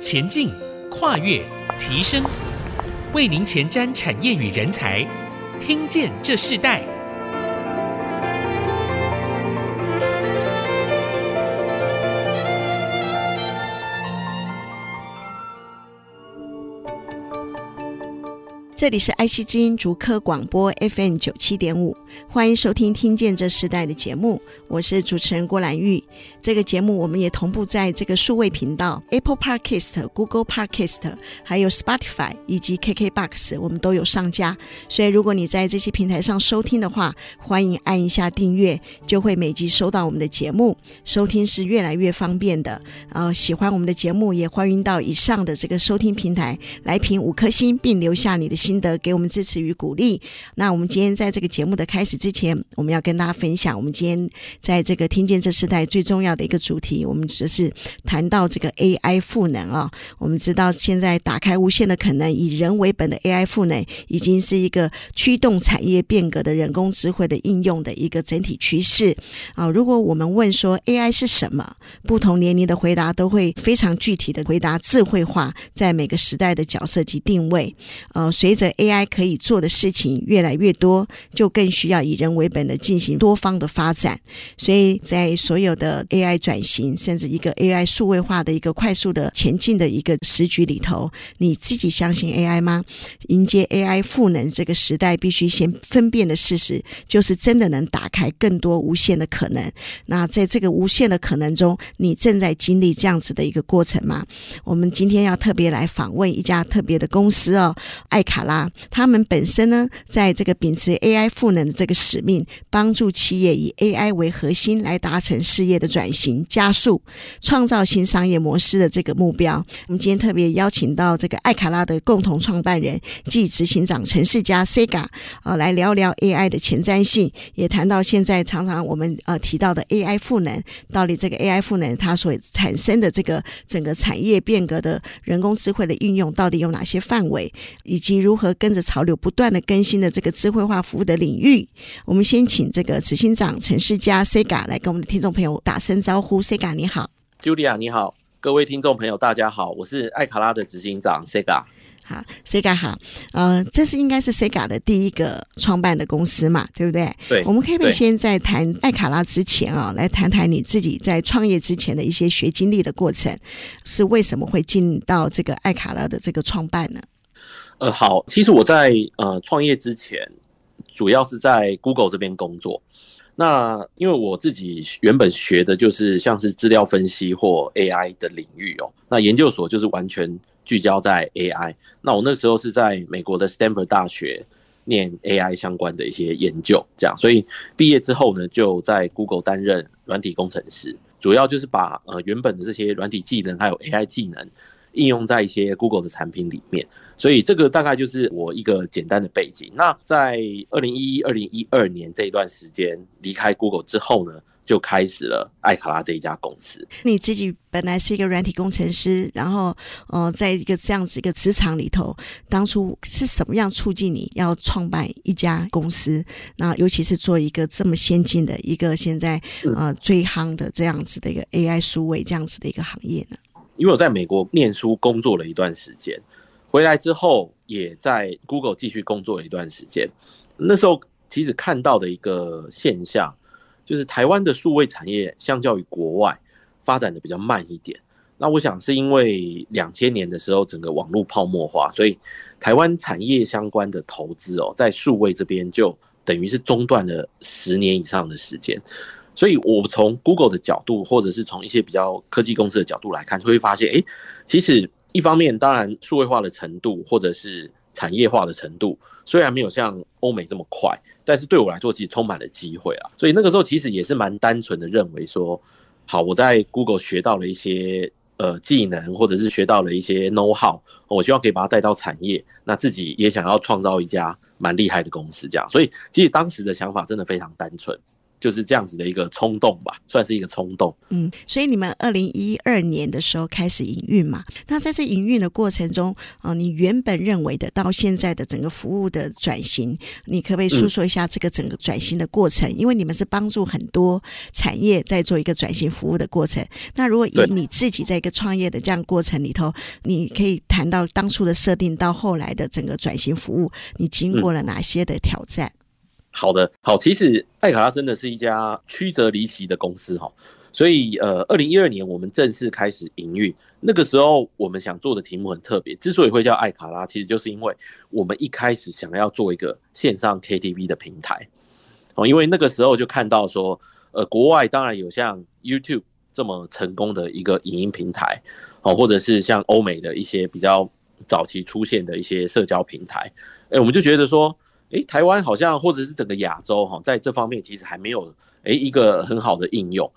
前进、跨越、提升，为您前瞻产业与人才，听见这世代。这里是爱惜之音竹科广播 FM 九七点五，欢迎收听《听见这时代》的节目，我是主持人郭兰玉。这个节目我们也同步在这个数位频道 Apple Podcast、Google Podcast，还有 Spotify 以及 KKBox，我们都有上架。所以如果你在这些平台上收听的话，欢迎按一下订阅，就会每集收到我们的节目，收听是越来越方便的。呃，喜欢我们的节目，也欢迎到以上的这个收听平台来评五颗星，并留下你的心心得给我们支持与鼓励。那我们今天在这个节目的开始之前，我们要跟大家分享，我们今天在这个听见这时代最重要的一个主题，我们就是谈到这个 AI 赋能啊。我们知道现在打开无限的可能，以人为本的 AI 赋能，已经是一个驱动产业变革的人工智慧的应用的一个整体趋势啊。如果我们问说 AI 是什么，不同年龄的回答都会非常具体的回答，智慧化在每个时代的角色及定位。呃，随这 AI 可以做的事情越来越多，就更需要以人为本的进行多方的发展。所以在所有的 AI 转型，甚至一个 AI 数位化的一个快速的前进的一个时局里头，你自己相信 AI 吗？迎接 AI 赋能这个时代，必须先分辨的事实就是真的能打开更多无限的可能。那在这个无限的可能中，你正在经历这样子的一个过程吗？我们今天要特别来访问一家特别的公司哦，爱卡。啊，他们本身呢，在这个秉持 AI 赋能的这个使命，帮助企业以 AI 为核心来达成事业的转型、加速、创造新商业模式的这个目标。我们今天特别邀请到这个艾卡拉的共同创办人暨执行长陈世嘉 Sega 啊，来聊聊 AI 的前瞻性，也谈到现在常常我们呃提到的 AI 赋能，到底这个 AI 赋能它所产生的这个整个产业变革的人工智慧的运用，到底有哪些范围，以及如和跟着潮流不断的更新的这个智慧化服务的领域，我们先请这个执行长陈世佳 Sega 来跟我们的听众朋友打声招呼。Sega 你好，Julia 你好，各位听众朋友大家好，我是艾卡拉的执行长 Sega。好，Sega 好，呃，这是应该是 Sega 的第一个创办的公司嘛，对不对？对。我们可以不可以先在谈艾卡拉之前啊，来谈谈你自己在创业之前的一些学经历的过程，是为什么会进到这个艾卡拉的这个创办呢？呃，好，其实我在呃创业之前，主要是在 Google 这边工作。那因为我自己原本学的就是像是资料分析或 AI 的领域哦，那研究所就是完全聚焦在 AI。那我那时候是在美国的 Stanford 大学念 AI 相关的一些研究，这样，所以毕业之后呢，就在 Google 担任软体工程师，主要就是把呃原本的这些软体技能还有 AI 技能。应用在一些 Google 的产品里面，所以这个大概就是我一个简单的背景。那在二零一一、二零一二年这一段时间离开 Google 之后呢，就开始了艾卡拉这一家公司。你自己本来是一个软体工程师，然后呃，在一个这样子一个职场里头，当初是什么样促进你要创办一家公司？那尤其是做一个这么先进的一个现在呃最夯的这样子的一个 AI 数位这样子的一个行业呢？因为我在美国念书工作了一段时间，回来之后也在 Google 继续工作了一段时间。那时候其实看到的一个现象，就是台湾的数位产业相较于国外发展的比较慢一点。那我想是因为两千年的时候整个网络泡沫化，所以台湾产业相关的投资哦，在数位这边就等于是中断了十年以上的时间。所以，我从 Google 的角度，或者是从一些比较科技公司的角度来看，就会发现，哎，其实一方面，当然数位化的程度，或者是产业化的程度，虽然没有像欧美这么快，但是对我来说，其实充满了机会啊。所以那个时候，其实也是蛮单纯的认为说，好，我在 Google 学到了一些呃技能，或者是学到了一些 know how，我希望可以把它带到产业，那自己也想要创造一家蛮厉害的公司，这样。所以，其实当时的想法真的非常单纯。就是这样子的一个冲动吧，算是一个冲动。嗯，所以你们二零一二年的时候开始营运嘛？那在这营运的过程中，啊、呃，你原本认为的到现在的整个服务的转型，你可不可以诉说一下这个整个转型的过程？嗯、因为你们是帮助很多产业在做一个转型服务的过程。那如果以你自己在一个创业的这样过程里头，你可以谈到当初的设定到后来的整个转型服务，你经过了哪些的挑战？嗯好的，好，其实艾卡拉真的是一家曲折离奇的公司哈，所以呃，二零一二年我们正式开始营运，那个时候我们想做的题目很特别，之所以会叫艾卡拉，其实就是因为我们一开始想要做一个线上 KTV 的平台哦，因为那个时候就看到说，呃，国外当然有像 YouTube 这么成功的一个影音平台哦，或者是像欧美的一些比较早期出现的一些社交平台，哎，我们就觉得说。诶，台湾好像或者是整个亚洲哈，在这方面其实还没有诶一个很好的应用。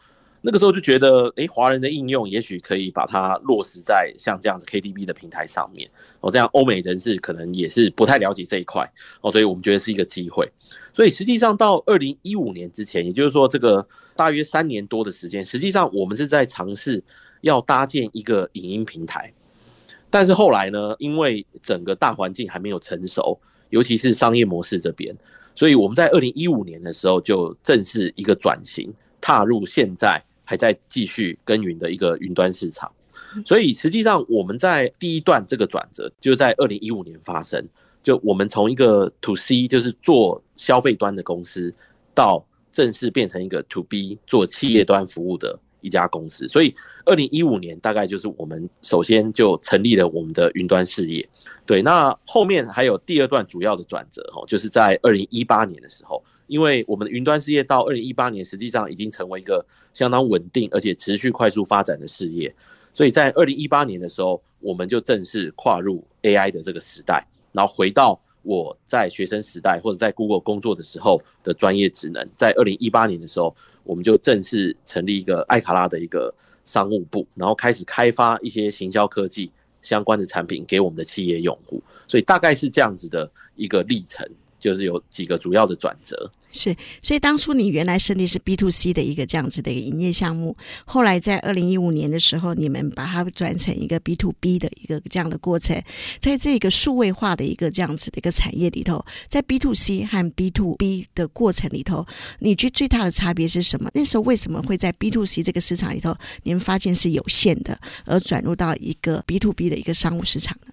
那个时候就觉得，诶，华人的应用也许可以把它落实在像这样子 KTV 的平台上面。哦，这样欧美人士可能也是不太了解这一块哦，所以我们觉得是一个机会。所以实际上到二零一五年之前，也就是说这个大约三年多的时间，实际上我们是在尝试要搭建一个影音平台。但是后来呢，因为整个大环境还没有成熟。尤其是商业模式这边，所以我们在二零一五年的时候就正式一个转型，踏入现在还在继续耕耘的一个云端市场。所以实际上我们在第一段这个转折就在二零一五年发生，就我们从一个 To C 就是做消费端的公司，到正式变成一个 To B 做企业端服务的一家公司。所以二零一五年大概就是我们首先就成立了我们的云端事业。对，那后面还有第二段主要的转折哦，就是在二零一八年的时候，因为我们的云端事业到二零一八年实际上已经成为一个相当稳定而且持续快速发展的事业，所以在二零一八年的时候，我们就正式跨入 AI 的这个时代，然后回到我在学生时代或者在 Google 工作的时候的专业职能，在二零一八年的时候，我们就正式成立一个艾卡拉的一个商务部，然后开始开发一些行销科技。相关的产品给我们的企业用户，所以大概是这样子的一个历程。就是有几个主要的转折，是，所以当初你原来设立是 B to C 的一个这样子的一个营业项目，后来在二零一五年的时候，你们把它转成一个 B to B 的一个这样的过程，在这个数位化的一个这样子的一个产业里头，在 B to C 和 B to B 的过程里头，你觉得最大的差别是什么？那时候为什么会在 B to C 这个市场里头，你们发现是有限的，而转入到一个 B to B 的一个商务市场呢？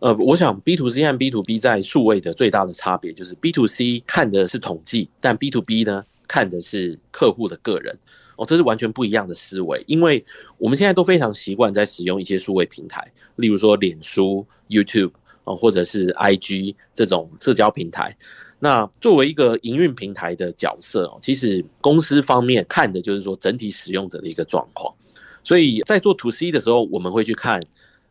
呃，我想 B to C 和 B to B 在数位的最大的差别就是 B to C 看的是统计，但 B to B 呢看的是客户的个人哦，这是完全不一样的思维。因为我们现在都非常习惯在使用一些数位平台，例如说脸书、YouTube 啊，或者是 IG 这种社交平台。那作为一个营运平台的角色哦，其实公司方面看的就是说整体使用者的一个状况。所以在做 To C 的时候，我们会去看。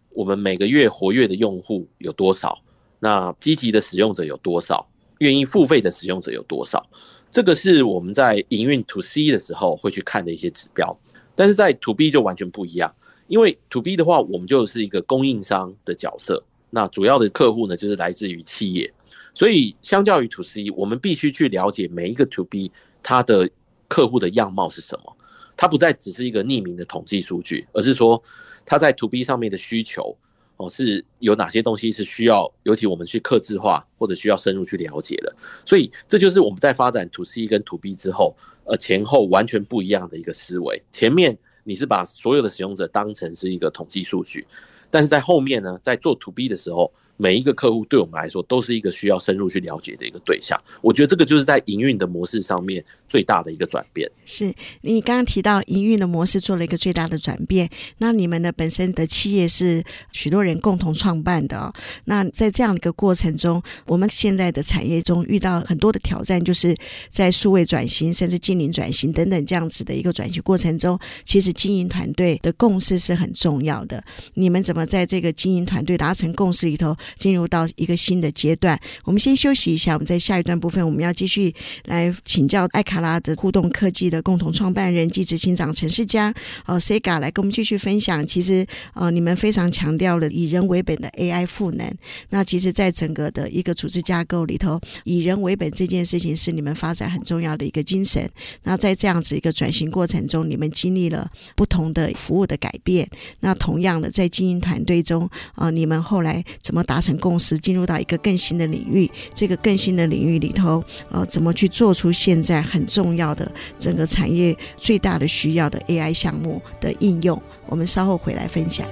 我们每个月活跃的用户有多少？那积极的使用者有多少？愿意付费的使用者有多少？这个是我们在营运 To C 的时候会去看的一些指标。但是在 To B 就完全不一样，因为 To B 的话，我们就是一个供应商的角色。那主要的客户呢，就是来自于企业。所以相较于 To C，我们必须去了解每一个 To B 它的客户的样貌是什么。它不再只是一个匿名的统计数据，而是说。它在 To B 上面的需求哦，是有哪些东西是需要，尤其我们去客制化或者需要深入去了解的，所以这就是我们在发展 To C 跟 To B 之后，呃，前后完全不一样的一个思维。前面你是把所有的使用者当成是一个统计数据，但是在后面呢，在做 To B 的时候。每一个客户对我们来说都是一个需要深入去了解的一个对象，我觉得这个就是在营运的模式上面最大的一个转变。是你刚刚提到营运的模式做了一个最大的转变，那你们的本身的企业是许多人共同创办的哦。那在这样的一个过程中，我们现在的产业中遇到很多的挑战，就是在数位转型、甚至经营转型等等这样子的一个转型过程中，其实经营团队的共识是很重要的。你们怎么在这个经营团队达成共识里头？进入到一个新的阶段。我们先休息一下，我们在下一段部分我们要继续来请教艾卡拉的互动科技的共同创办人及执行长陈世佳，呃，Sega 来跟我们继续分享。其实呃，你们非常强调了以人为本的 AI 赋能。那其实，在整个的一个组织架构里头，以人为本这件事情是你们发展很重要的一个精神。那在这样子一个转型过程中，你们经历了不同的服务的改变。那同样的，在经营团队中，呃，你们后来怎么达成共识，进入到一个更新的领域？这个更新的领域里头，呃，怎么去做出现在很重要的整个产业最大的需要的 AI 项目的应用？我们稍后回来分享。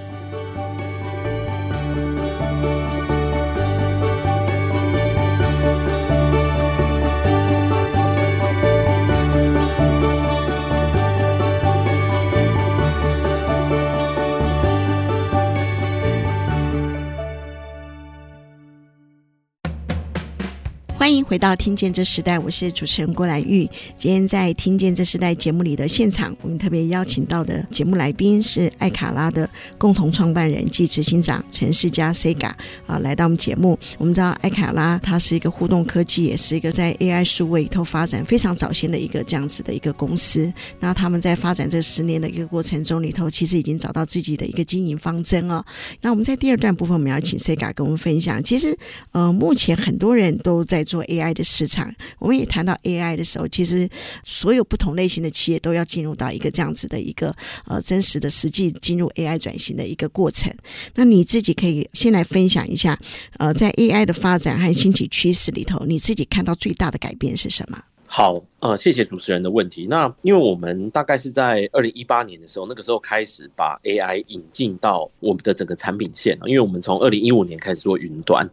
欢迎回到《听见这时代》，我是主持人郭兰玉。今天在《听见这时代》节目里的现场，我们特别邀请到的节目来宾是艾卡拉的共同创办人暨执行长陈世佳 Sega 啊，来到我们节目。我们知道艾卡拉它是一个互动科技，也是一个在 AI 数位里头发展非常早先的一个这样子的一个公司。那他们在发展这十年的一个过程中里头，其实已经找到自己的一个经营方针哦。那我们在第二段部分，我们要请 Sega 跟我们分享。其实呃，目前很多人都在做。做 AI 的市场，我们也谈到 AI 的时候，其实所有不同类型的企业都要进入到一个这样子的一个呃真实的实际进入 AI 转型的一个过程。那你自己可以先来分享一下，呃，在 AI 的发展和兴起趋势里头，你自己看到最大的改变是什么？好，呃，谢谢主持人的问题。那因为我们大概是在二零一八年的时候，那个时候开始把 AI 引进到我们的整个产品线，因为我们从二零一五年开始做云端。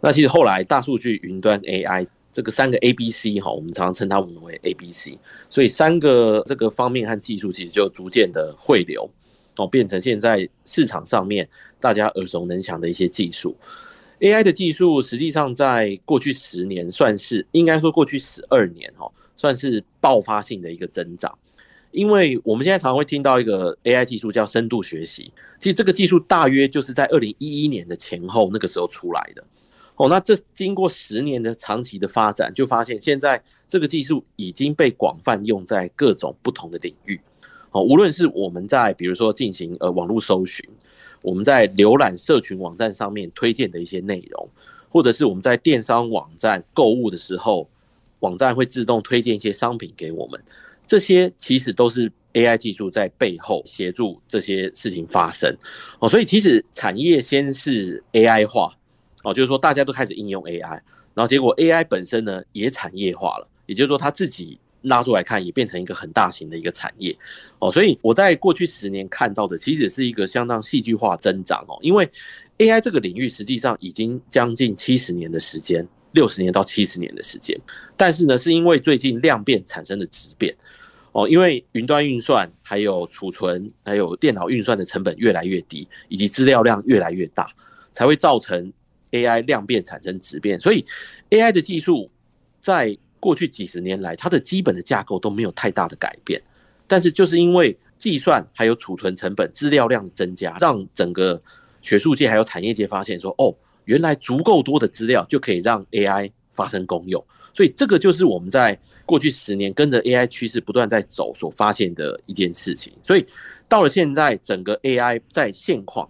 那其实后来大数据、云端、AI 这个三个 A B C 哈，我们常常称它们为 A B C，所以三个这个方面和技术其实就逐渐的汇流哦，变成现在市场上面大家耳熟能详的一些技术。AI 的技术实际上在过去十年算是应该说过去十二年哈，算是爆发性的一个增长。因为我们现在常常会听到一个 AI 技术叫深度学习，其实这个技术大约就是在二零一一年的前后那个时候出来的。哦，那这经过十年的长期的发展，就发现现在这个技术已经被广泛用在各种不同的领域。哦，无论是我们在比如说进行呃网络搜寻，我们在浏览社群网站上面推荐的一些内容，或者是我们在电商网站购物的时候，网站会自动推荐一些商品给我们，这些其实都是 AI 技术在背后协助这些事情发生。哦，所以其实产业先是 AI 化。哦，就是说大家都开始应用 AI，然后结果 AI 本身呢也产业化了，也就是说它自己拉出来看也变成一个很大型的一个产业。哦，所以我在过去十年看到的其实是一个相当戏剧化增长哦，因为 AI 这个领域实际上已经将近七十年的时间，六十年到七十年的时间，但是呢是因为最近量变产生的质变哦，因为云端运算还有储存还有电脑运算的成本越来越低，以及资料量越来越大，才会造成。AI 量变产生质变，所以 AI 的技术在过去几十年来，它的基本的架构都没有太大的改变。但是就是因为计算还有储存成本、资料量的增加，让整个学术界还有产业界发现说：“哦，原来足够多的资料就可以让 AI 发生功用。”所以这个就是我们在过去十年跟着 AI 趋势不断在走所发现的一件事情。所以到了现在，整个 AI 在现况，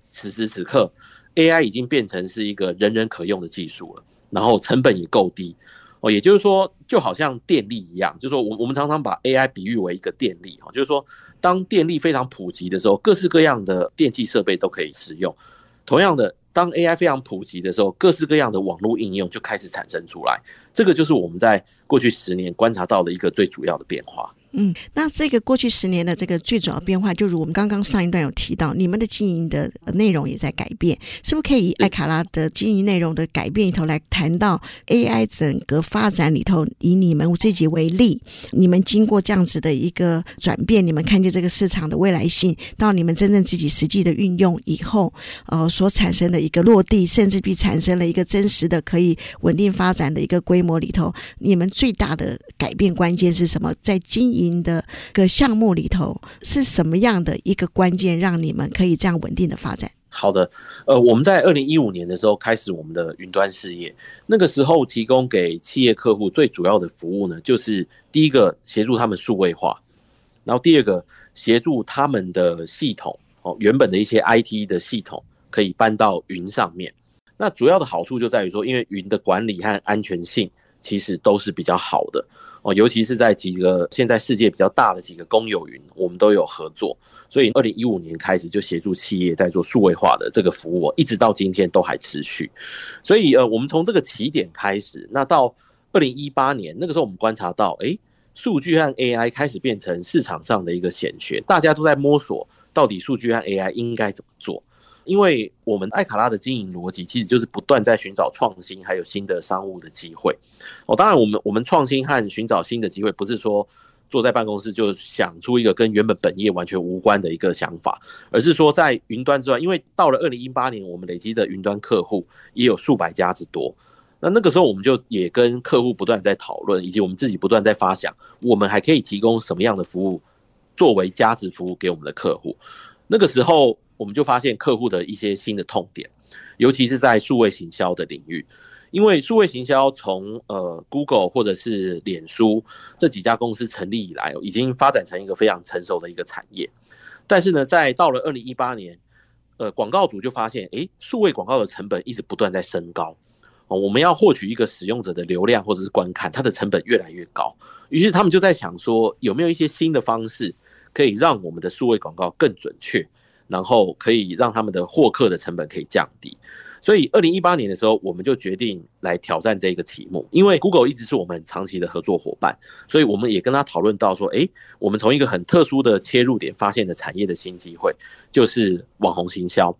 此时此刻。AI 已经变成是一个人人可用的技术了，然后成本也够低哦，也就是说，就好像电力一样，就是说，我我们常常把 AI 比喻为一个电力哈，就是说，当电力非常普及的时候，各式各样的电器设备都可以使用。同样的，当 AI 非常普及的时候，各式各样的网络应用就开始产生出来。这个就是我们在过去十年观察到的一个最主要的变化。嗯，那这个过去十年的这个最主要变化，就如我们刚刚上一段有提到，你们的经营的内容也在改变，是不是可以以艾卡拉的经营内容的改变里头来谈到 AI 整个发展里头，以你们自己为例，你们经过这样子的一个转变，你们看见这个市场的未来性，到你们真正自己实际的运用以后，呃，所产生的一个落地，甚至比产生了一个真实的可以稳定发展的一个规模里头，你们最大的改变关键是什么？在经营营的个项目里头，是什么样的一个关键，让你们可以这样稳定的发展？好的，呃，我们在二零一五年的时候开始我们的云端事业，那个时候提供给企业客户最主要的服务呢，就是第一个协助他们数位化，然后第二个协助他们的系统哦，原本的一些 IT 的系统可以搬到云上面。那主要的好处就在于说，因为云的管理和安全性其实都是比较好的哦，尤其是在几个现在世界比较大的几个公有云，我们都有合作。所以，二零一五年开始就协助企业在做数位化的这个服务，一直到今天都还持续。所以，呃，我们从这个起点开始，那到二零一八年那个时候，我们观察到，诶，数据和 AI 开始变成市场上的一个显学，大家都在摸索到底数据和 AI 应该怎么做。因为我们艾卡拉的经营逻辑其实就是不断在寻找创新，还有新的商务的机会。哦，当然，我们我们创新和寻找新的机会，不是说。坐在办公室就想出一个跟原本本业完全无关的一个想法，而是说在云端之外，因为到了二零一八年，我们累积的云端客户也有数百家之多。那那个时候，我们就也跟客户不断在讨论，以及我们自己不断在发想，我们还可以提供什么样的服务作为价值服务给我们的客户。那个时候，我们就发现客户的一些新的痛点，尤其是在数位行销的领域。因为数位行销从呃 Google 或者是脸书这几家公司成立以来，已经发展成一个非常成熟的一个产业。但是呢，在到了二零一八年，呃，广告主就发现，诶，数位广告的成本一直不断在升高哦。我们要获取一个使用者的流量或者是观看，它的成本越来越高。于是他们就在想说，有没有一些新的方式可以让我们的数位广告更准确，然后可以让他们的获客的成本可以降低。所以，二零一八年的时候，我们就决定来挑战这个题目。因为 Google 一直是我们长期的合作伙伴，所以我们也跟他讨论到说，诶，我们从一个很特殊的切入点发现了产业的新机会，就是网红行销。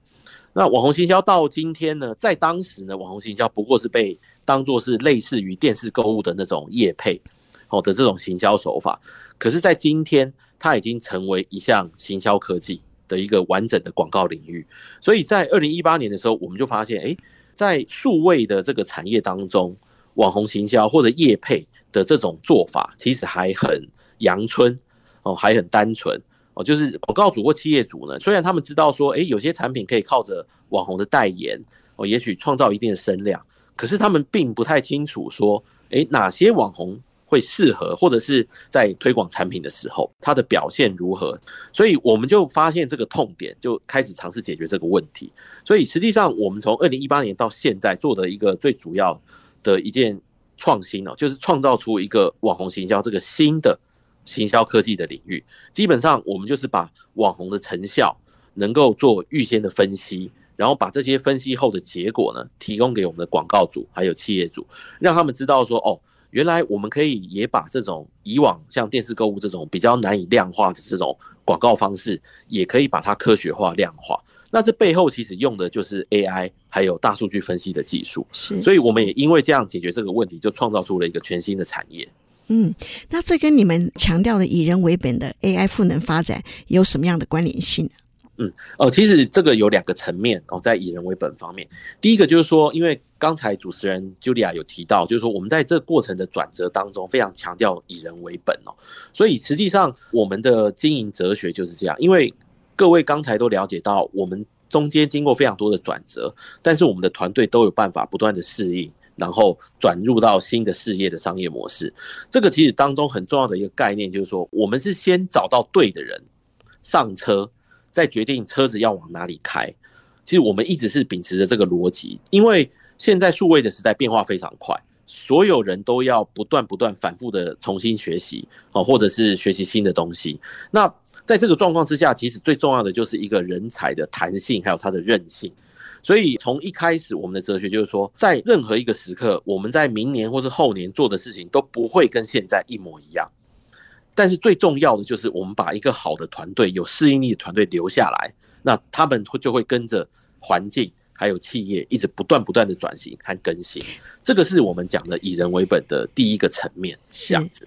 那网红行销到今天呢，在当时呢，网红行销不过是被当做是类似于电视购物的那种业配，好的这种行销手法。可是，在今天，它已经成为一项行销科技。的一个完整的广告领域，所以在二零一八年的时候，我们就发现，哎，在数位的这个产业当中，网红行销或者业配的这种做法，其实还很阳春哦，还很单纯哦。就是广告主或企业主呢，虽然他们知道说，哎，有些产品可以靠着网红的代言哦，也许创造一定的声量，可是他们并不太清楚说，哎，哪些网红。会适合，或者是在推广产品的时候，它的表现如何？所以我们就发现这个痛点，就开始尝试解决这个问题。所以实际上，我们从二零一八年到现在做的一个最主要的一件创新哦，就是创造出一个网红行销这个新的行销科技的领域。基本上，我们就是把网红的成效能够做预先的分析，然后把这些分析后的结果呢，提供给我们的广告主还有企业主，让他们知道说哦。原来我们可以也把这种以往像电视购物这种比较难以量化的这种广告方式，也可以把它科学化、量化。那这背后其实用的就是 AI 还有大数据分析的技术。是，所以我们也因为这样解决这个问题，就创造出了一个全新的产业。嗯，那这跟你们强调的以人为本的 AI 赋能发展有什么样的关联性呢？嗯，哦，其实这个有两个层面哦，在以人为本方面，第一个就是说，因为刚才主持人 Julia 有提到，就是说我们在这过程的转折当中，非常强调以人为本哦，所以实际上我们的经营哲学就是这样。因为各位刚才都了解到，我们中间经过非常多的转折，但是我们的团队都有办法不断的适应，然后转入到新的事业的商业模式。这个其实当中很重要的一个概念就是说，我们是先找到对的人上车。再决定车子要往哪里开，其实我们一直是秉持着这个逻辑，因为现在数位的时代变化非常快，所有人都要不断不断反复的重新学习啊，或者是学习新的东西。那在这个状况之下，其实最重要的就是一个人才的弹性，还有它的韧性。所以从一开始，我们的哲学就是说，在任何一个时刻，我们在明年或是后年做的事情都不会跟现在一模一样。但是最重要的就是，我们把一个好的团队、有适应力的团队留下来，那他们会就会跟着环境还有企业一直不断不断的转型和更新。这个是我们讲的以人为本的第一个层面，这样子。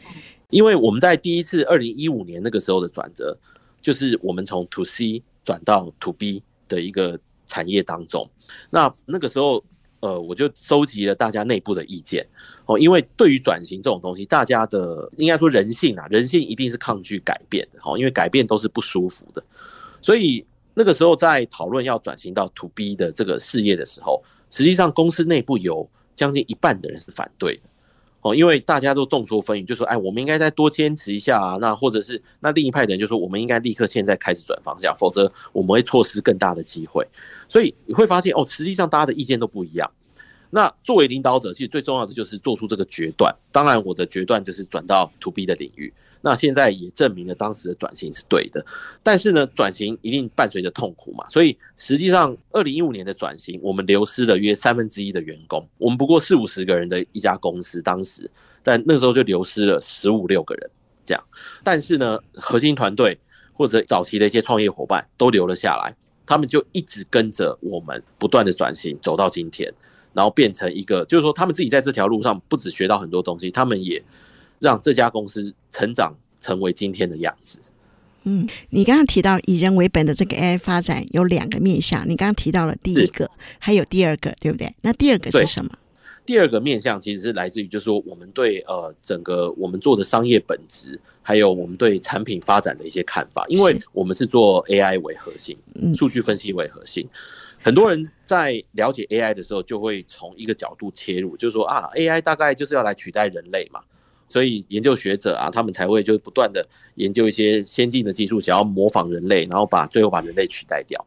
因为我们在第一次二零一五年那个时候的转折，就是我们从 To C 转到 To B 的一个产业当中。那那个时候呃，我就收集了大家内部的意见哦，因为对于转型这种东西，大家的应该说人性啊，人性一定是抗拒改变的哦，因为改变都是不舒服的，所以那个时候在讨论要转型到 To B 的这个事业的时候，实际上公司内部有将近一半的人是反对的。哦，因为大家都众说纷纭，就说，哎，我们应该再多坚持一下啊。那或者是那另一派的人就说，我们应该立刻现在开始转方向，否则我们会错失更大的机会。所以你会发现，哦，实际上大家的意见都不一样。那作为领导者，其实最重要的就是做出这个决断。当然，我的决断就是转到 To B 的领域。那现在也证明了当时的转型是对的，但是呢，转型一定伴随着痛苦嘛。所以实际上，二零一五年的转型，我们流失了约三分之一的员工。我们不过四五十个人的一家公司，当时，但那时候就流失了十五六个人这样。但是呢，核心团队或者早期的一些创业伙伴都留了下来，他们就一直跟着我们不断的转型，走到今天，然后变成一个，就是说他们自己在这条路上不只学到很多东西，他们也。让这家公司成长成为今天的样子。嗯，你刚刚提到以人为本的这个 AI 发展有两个面向，你刚刚提到了第一个，还有第二个，对不对？那第二个是什么？第二个面向其实是来自于，就是说我们对呃整个我们做的商业本质，还有我们对产品发展的一些看法。因为我们是做 AI 为核心，数据分析为核心。很多人在了解 AI 的时候，就会从一个角度切入，就是说啊，AI 大概就是要来取代人类嘛。所以研究学者啊，他们才会就不断的研究一些先进的技术，想要模仿人类，然后把最后把人类取代掉。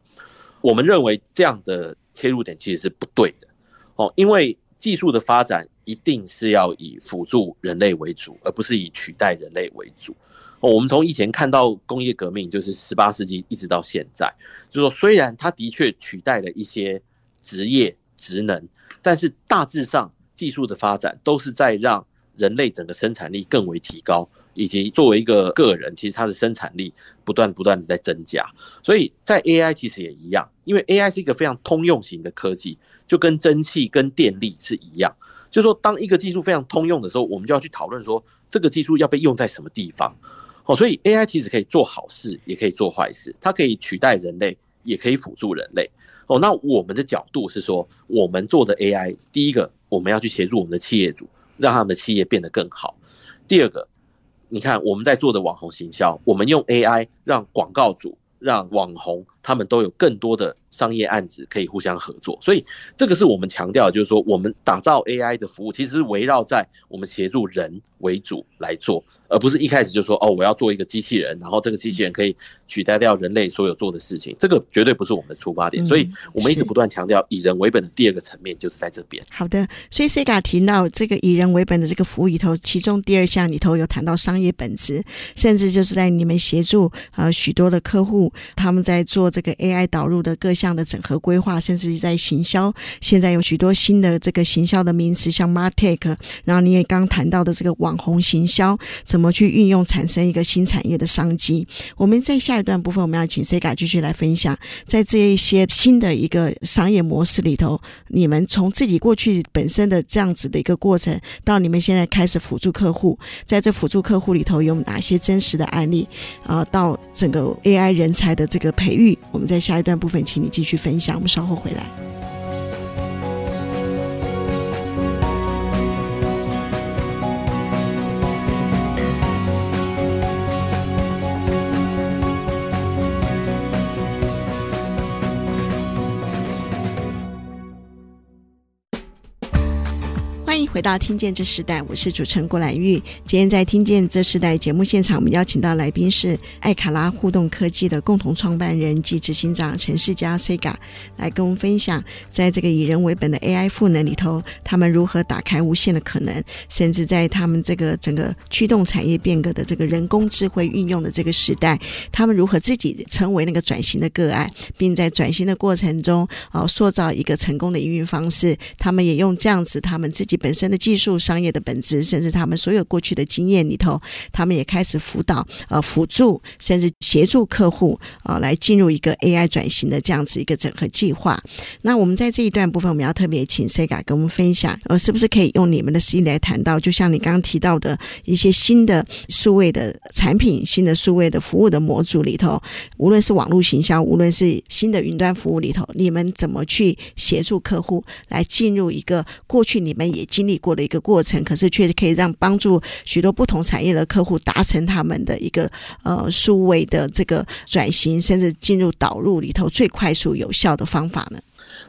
我们认为这样的切入点其实是不对的哦，因为技术的发展一定是要以辅助人类为主，而不是以取代人类为主。哦，我们从以前看到工业革命，就是十八世纪一直到现在，就是说虽然它的确取代了一些职业职能，但是大致上技术的发展都是在让。人类整个生产力更为提高，以及作为一个个人，其实它的生产力不断不断的在增加。所以在 AI 其实也一样，因为 AI 是一个非常通用型的科技，就跟蒸汽跟电力是一样。就是说，当一个技术非常通用的时候，我们就要去讨论说，这个技术要被用在什么地方。哦，所以 AI 其实可以做好事，也可以做坏事，它可以取代人类，也可以辅助人类。哦，那我们的角度是说，我们做的 AI，第一个我们要去协助我们的企业主。让他们的企业变得更好。第二个，你看我们在做的网红行销，我们用 AI 让广告主、让网红他们都有更多的商业案子可以互相合作。所以这个是我们强调，就是说我们打造 AI 的服务，其实是围绕在我们协助人为主来做。而不是一开始就说哦，我要做一个机器人，然后这个机器人可以取代掉人类所有做的事情，这个绝对不是我们的出发点。所以我们一直不断强调以人为本的第二个层面就是在这边。好的，所以 Sega 提到这个以人为本的这个服务里头，其中第二项里头有谈到商业本质，甚至就是在你们协助呃许多的客户，他们在做这个 AI 导入的各项的整合规划，甚至在行销，现在有许多新的这个行销的名词，像 MarTech，然后你也刚谈到的这个网红行销怎么。去运用产生一个新产业的商机？我们在下一段部分，我们要请 Sega 继续来分享，在这一些新的一个商业模式里头，你们从自己过去本身的这样子的一个过程，到你们现在开始辅助客户，在这辅助客户里头有哪些真实的案例啊？到整个 AI 人才的这个培育，我们在下一段部分，请你继续分享。我们稍后回来。到听见这时代，我是主持人郭兰玉。今天在听见这时代节目现场，我们邀请到来宾是艾卡拉互动科技的共同创办人及执行长陈世佳 Sega，来跟我们分享，在这个以人为本的 AI 赋能里头，他们如何打开无限的可能，甚至在他们这个整个驱动产业变革的这个人工智慧运用的这个时代，他们如何自己成为那个转型的个案，并在转型的过程中，啊，塑造一个成功的营运方式。他们也用这样子，他们自己。本身的技术、商业的本质，甚至他们所有过去的经验里头，他们也开始辅导、呃辅助，甚至协助客户啊、来进入一个 AI 转型的这样子一个整合计划。那我们在这一段部分，我们要特别请 Sega 跟我们分享，呃，是不是可以用你们的实例来谈到，就像你刚刚提到的一些新的数位的产品、新的数位的服务的模组里头，无论是网络行销，无论是新的云端服务里头，你们怎么去协助客户来进入一个过去你们也经历过的一个过程，可是却可以让帮助许多不同产业的客户达成他们的一个呃数位的这个转型，甚至进入导入里头最快速有效的方法呢？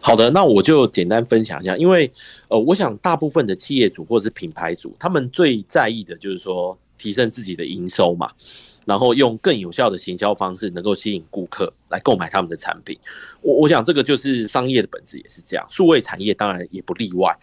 好的，那我就简单分享一下，因为呃，我想大部分的企业主或者是品牌主，他们最在意的就是说提升自己的营收嘛，然后用更有效的行销方式，能够吸引顾客来购买他们的产品。我我想这个就是商业的本质也是这样，数位产业当然也不例外。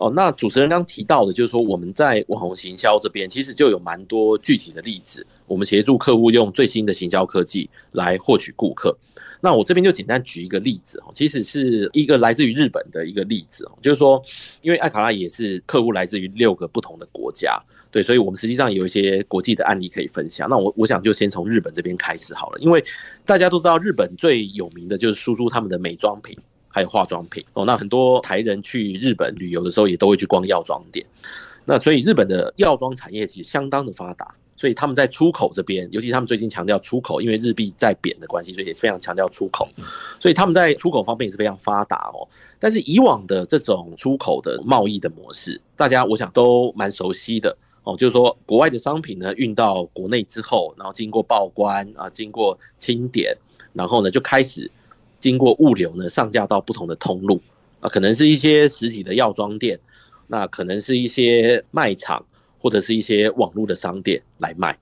哦，那主持人刚提到的，就是说我们在网红行销这边，其实就有蛮多具体的例子，我们协助客户用最新的行销科技来获取顾客。那我这边就简单举一个例子哦，其实是一个来自于日本的一个例子哦，就是说，因为艾卡拉也是客户来自于六个不同的国家，对，所以我们实际上有一些国际的案例可以分享。那我我想就先从日本这边开始好了，因为大家都知道日本最有名的就是输出他们的美妆品还有化妆品哦，那很多台人去日本旅游的时候也都会去逛药妆店，那所以日本的药妆产业其实相当的发达。所以他们在出口这边，尤其他们最近强调出口，因为日币在贬的关系，所以也是非常强调出口。所以他们在出口方面也是非常发达哦。但是以往的这种出口的贸易的模式，大家我想都蛮熟悉的哦，就是说国外的商品呢运到国内之后，然后经过报关啊，经过清点，然后呢就开始经过物流呢上架到不同的通路啊，可能是一些实体的药妆店，那可能是一些卖场。或者是一些网络的商店来卖，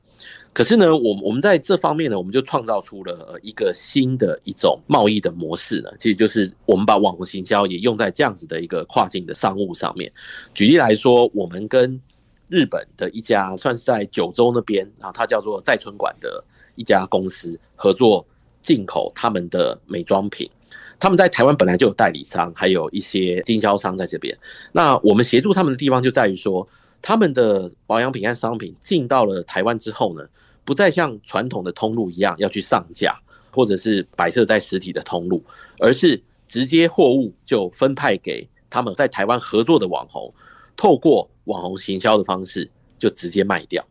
可是呢，我我们在这方面呢，我们就创造出了一个新的一种贸易的模式呢，其实就是我们把网红行销也用在这样子的一个跨境的商务上面。举例来说，我们跟日本的一家算是在九州那边，啊它叫做在村馆的一家公司合作进口他们的美妆品，他们在台湾本来就有代理商，还有一些经销商在这边。那我们协助他们的地方就在于说。他们的保养品和商品进到了台湾之后呢，不再像传统的通路一样要去上架，或者是摆设在实体的通路，而是直接货物就分派给他们在台湾合作的网红，透过网红行销的方式就直接卖掉。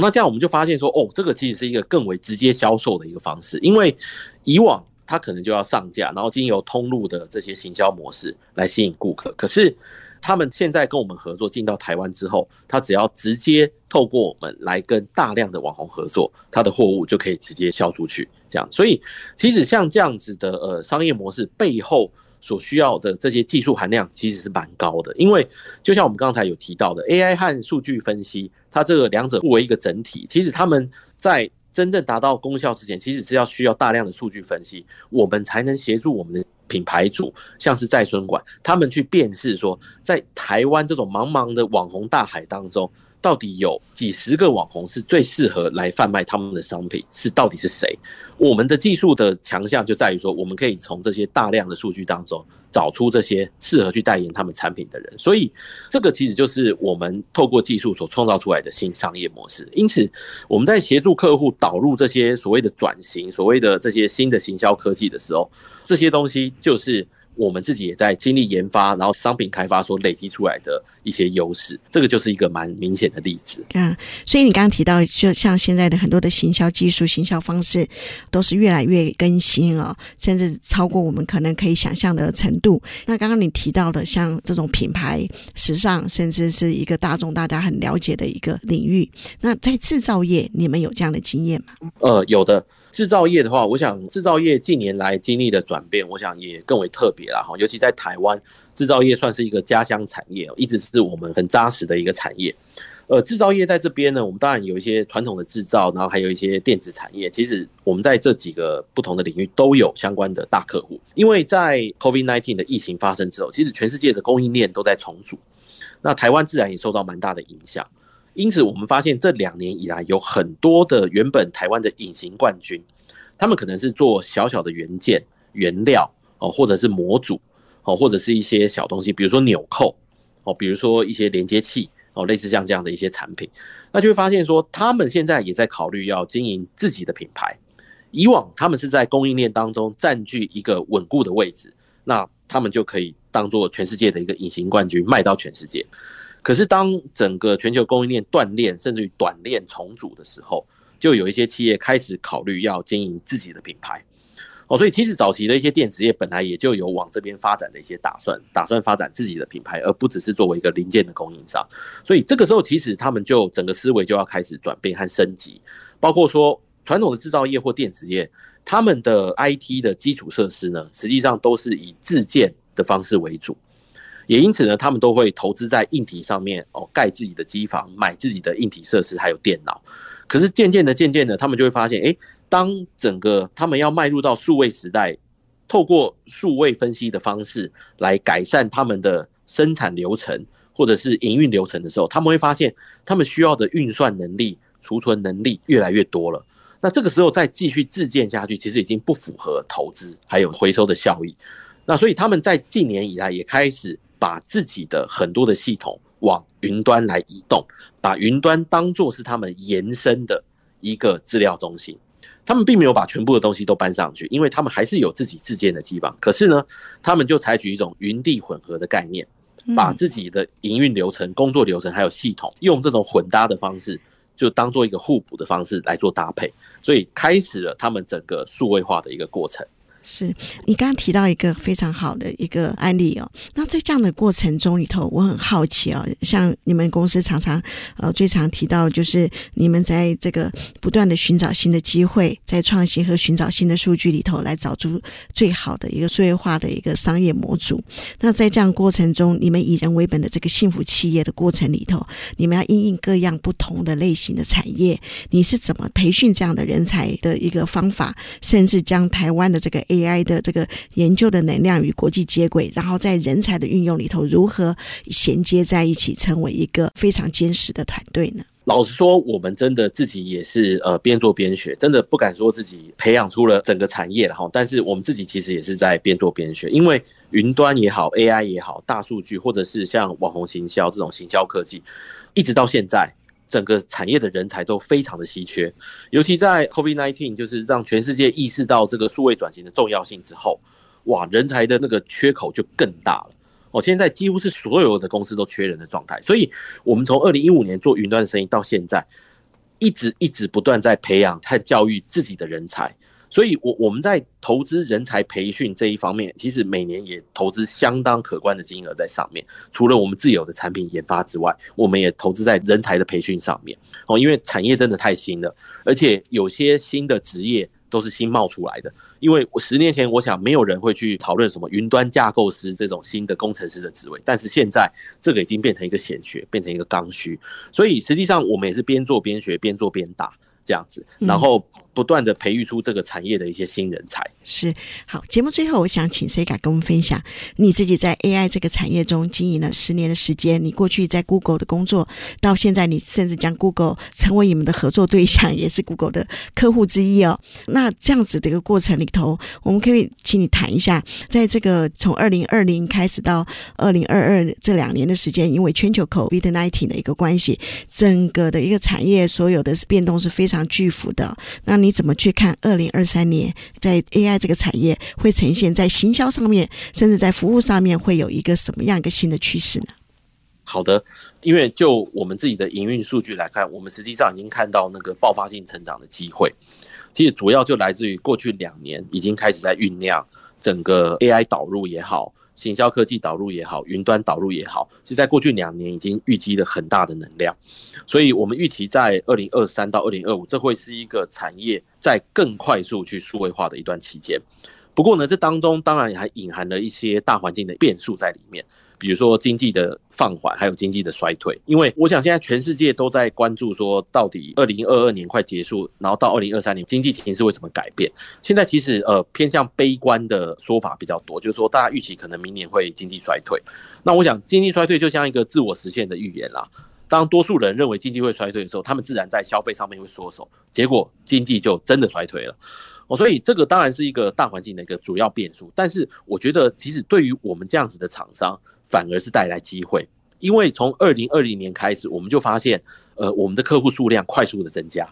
那这样我们就发现说，哦，这个其实是一个更为直接销售的一个方式，因为以往他可能就要上架，然后经由通路的这些行销模式来吸引顾客，可是。他们现在跟我们合作进到台湾之后，他只要直接透过我们来跟大量的网红合作，他的货物就可以直接销出去。这样，所以其实像这样子的呃商业模式背后所需要的这些技术含量其实是蛮高的，因为就像我们刚才有提到的 AI 和数据分析，它这个两者互为一个整体，其实他们在真正达到功效之前，其实是要需要大量的数据分析，我们才能协助我们的。品牌主像是在村馆，他们去辨识说，在台湾这种茫茫的网红大海当中，到底有几十个网红是最适合来贩卖他们的商品，是到底是谁？我们的技术的强项就在于说，我们可以从这些大量的数据当中找出这些适合去代言他们产品的人。所以，这个其实就是我们透过技术所创造出来的新商业模式。因此，我们在协助客户导入这些所谓的转型、所谓的这些新的行销科技的时候，这些东西就是。我们自己也在经历研发，然后商品开发所累积出来的一些优势，这个就是一个蛮明显的例子。嗯，所以你刚刚提到，就像现在的很多的行销技术、行销方式，都是越来越更新啊，甚至超过我们可能可以想象的程度。那刚刚你提到的，像这种品牌、时尚，甚至是一个大众大家很了解的一个领域，那在制造业，你们有这样的经验吗？呃，有的。制造业的话，我想制造业近年来经历的转变，我想也更为特别了哈。尤其在台湾，制造业算是一个家乡产业，一直是我们很扎实的一个产业。呃，制造业在这边呢，我们当然有一些传统的制造，然后还有一些电子产业。其实我们在这几个不同的领域都有相关的大客户。因为在 COVID-19 的疫情发生之后，其实全世界的供应链都在重组，那台湾自然也受到蛮大的影响。因此，我们发现这两年以来，有很多的原本台湾的隐形冠军，他们可能是做小小的元件、原料哦，或者是模组哦，或者是一些小东西，比如说纽扣哦，比如说一些连接器哦，类似像这样的一些产品，那就会发现说，他们现在也在考虑要经营自己的品牌。以往他们是在供应链当中占据一个稳固的位置，那他们就可以当做全世界的一个隐形冠军，卖到全世界。可是当整个全球供应链断链，甚至于短链重组的时候，就有一些企业开始考虑要经营自己的品牌。哦，所以其实早期的一些电子业本来也就有往这边发展的一些打算，打算发展自己的品牌，而不只是作为一个零件的供应商。所以这个时候，其实他们就整个思维就要开始转变和升级，包括说。传统的制造业或电子业，他们的 IT 的基础设施呢，实际上都是以自建的方式为主，也因此呢，他们都会投资在硬体上面哦，盖自己的机房，买自己的硬体设施，还有电脑。可是渐渐的、渐渐的，他们就会发现，诶，当整个他们要迈入到数位时代，透过数位分析的方式来改善他们的生产流程或者是营运流程的时候，他们会发现，他们需要的运算能力、储存能力越来越多了。那这个时候再继续自建下去，其实已经不符合投资还有回收的效益。那所以他们在近年以来也开始把自己的很多的系统往云端来移动，把云端当做是他们延伸的一个资料中心。他们并没有把全部的东西都搬上去，因为他们还是有自己自建的机房。可是呢，他们就采取一种云地混合的概念，把自己的营运流程、工作流程还有系统用这种混搭的方式。就当做一个互补的方式来做搭配，所以开始了他们整个数位化的一个过程。是你刚刚提到一个非常好的一个案例哦，那在这样的过程中里头，我很好奇哦，像你们公司常常呃最常提到就是你们在这个不断的寻找新的机会，在创新和寻找新的数据里头来找出最好的一个数位化的一个商业模组。那在这样过程中，你们以人为本的这个幸福企业的过程里头，你们要因应各样不同的类型的产业，你是怎么培训这样的人才的一个方法，甚至将台湾的这个 AI 的这个研究的能量与国际接轨，然后在人才的运用里头如何衔接在一起，成为一个非常坚实的团队呢？老实说，我们真的自己也是呃边做边学，真的不敢说自己培养出了整个产业了哈。但是我们自己其实也是在边做边学，因为云端也好，AI 也好，大数据或者是像网红行销这种行销科技，一直到现在。整个产业的人才都非常的稀缺，尤其在 COVID-19，就是让全世界意识到这个数位转型的重要性之后，哇，人才的那个缺口就更大了。哦，现在几乎是所有的公司都缺人的状态，所以我们从二零一五年做云端生意到现在，一直一直不断在培养和教育自己的人才。所以，我我们在投资人才培训这一方面，其实每年也投资相当可观的金额在上面。除了我们自有的产品研发之外，我们也投资在人才的培训上面。哦，因为产业真的太新了，而且有些新的职业都是新冒出来的。因为我十年前，我想没有人会去讨论什么云端架构师这种新的工程师的职位，但是现在这个已经变成一个显学，变成一个刚需。所以实际上，我们也是边做边学，边做边打。这样子，然后不断的培育出这个产业的一些新人才。嗯、是好，节目最后，我想请 Sega 跟我们分享你自己在 AI 这个产业中经营了十年的时间。你过去在 Google 的工作，到现在你甚至将 Google 成为你们的合作对象，也是 Google 的客户之一哦。那这样子的一个过程里头，我们可以请你谈一下，在这个从二零二零开始到二零二二这两年的时间，因为全球 COVID-19 的一个关系，整个的一个产业所有的变动是非常。巨幅的，那你怎么去看二零二三年在 AI 这个产业会呈现在行销上面，甚至在服务上面会有一个什么样一个新的趋势呢？好的，因为就我们自己的营运数据来看，我们实际上已经看到那个爆发性成长的机会。其实主要就来自于过去两年已经开始在酝酿整个 AI 导入也好。行销科技导入也好，云端导入也好，是在过去两年已经预积了很大的能量，所以我们预期在二零二三到二零二五，这会是一个产业在更快速去数位化的一段期间。不过呢，这当中当然也还隐含了一些大环境的变数在里面。比如说经济的放缓，还有经济的衰退，因为我想现在全世界都在关注说，到底二零二二年快结束，然后到二零二三年经济形势会怎么改变？现在其实呃偏向悲观的说法比较多，就是说大家预期可能明年会经济衰退。那我想经济衰退就像一个自我实现的预言啦。当多数人认为经济会衰退的时候，他们自然在消费上面会缩手，结果经济就真的衰退了。哦，所以这个当然是一个大环境的一个主要变数，但是我觉得其实对于我们这样子的厂商，反而是带来机会，因为从二零二零年开始，我们就发现，呃，我们的客户数量快速的增加。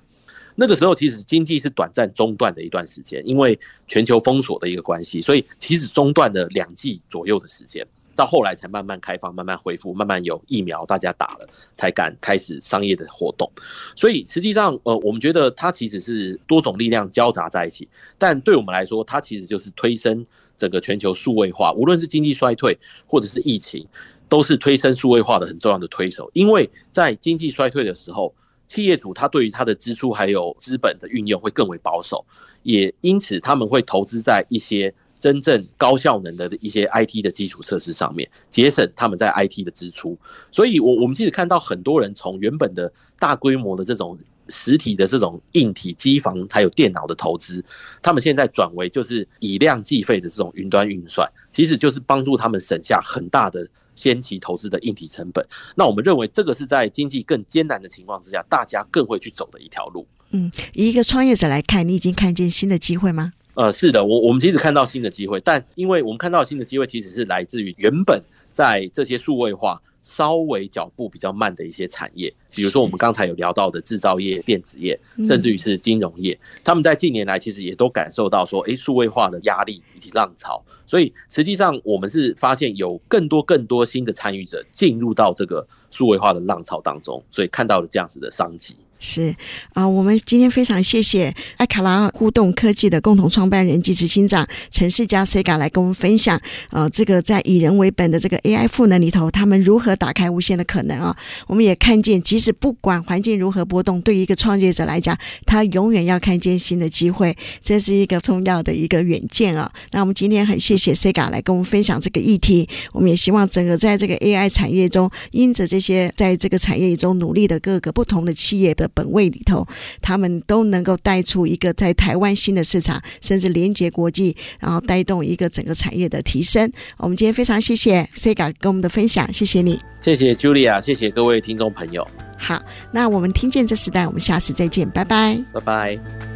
那个时候其实经济是短暂中断的一段时间，因为全球封锁的一个关系，所以其实中断了两季左右的时间。到后来才慢慢开放，慢慢恢复，慢慢有疫苗，大家打了，才敢开始商业的活动。所以实际上，呃，我们觉得它其实是多种力量交杂在一起，但对我们来说，它其实就是推升整个全球数位化，无论是经济衰退或者是疫情，都是推升数位化的很重要的推手。因为在经济衰退的时候，企业主他对于他的支出还有资本的运用会更为保守，也因此他们会投资在一些。真正高效能的一些 IT 的基础设施上面，节省他们在 IT 的支出。所以，我我们其实看到很多人从原本的大规模的这种实体的这种硬体机房还有电脑的投资，他们现在转为就是以量计费的这种云端运算，其实就是帮助他们省下很大的先期投资的硬体成本。那我们认为，这个是在经济更艰难的情况之下，大家更会去走的一条路。嗯，以一个创业者来看，你已经看见新的机会吗？呃，是的，我我们其实看到新的机会，但因为我们看到新的机会，其实是来自于原本在这些数位化稍微脚步比较慢的一些产业，比如说我们刚才有聊到的制造业、电子业，甚至于是金融业，他们在近年来其实也都感受到说，哎，数位化的压力以及浪潮，所以实际上我们是发现有更多更多新的参与者进入到这个数位化的浪潮当中，所以看到了这样子的商机。是啊、我们今天非常谢谢艾卡拉互动科技的共同创办人及执行长陈世嘉 Sega 来跟我们分享，呃，这个在以人为本的这个 AI 赋能里头，他们如何打开无限的可能啊？我们也看见，即使不管环境如何波动，对于一个创业者来讲，他永远要看见新的机会，这是一个重要的一个远见啊。那我们今天很谢谢 Sega 来跟我们分享这个议题，我们也希望整个在这个 AI 产业中，因着这些在这个产业中努力的各个不同的企业的。本位里头，他们都能够带出一个在台湾新的市场，甚至连接国际，然后带动一个整个产业的提升。我们今天非常谢谢 Sega 跟我们的分享，谢谢你，谢谢 Julia，谢谢各位听众朋友。好，那我们听见这时代，我们下次再见，拜拜，拜拜。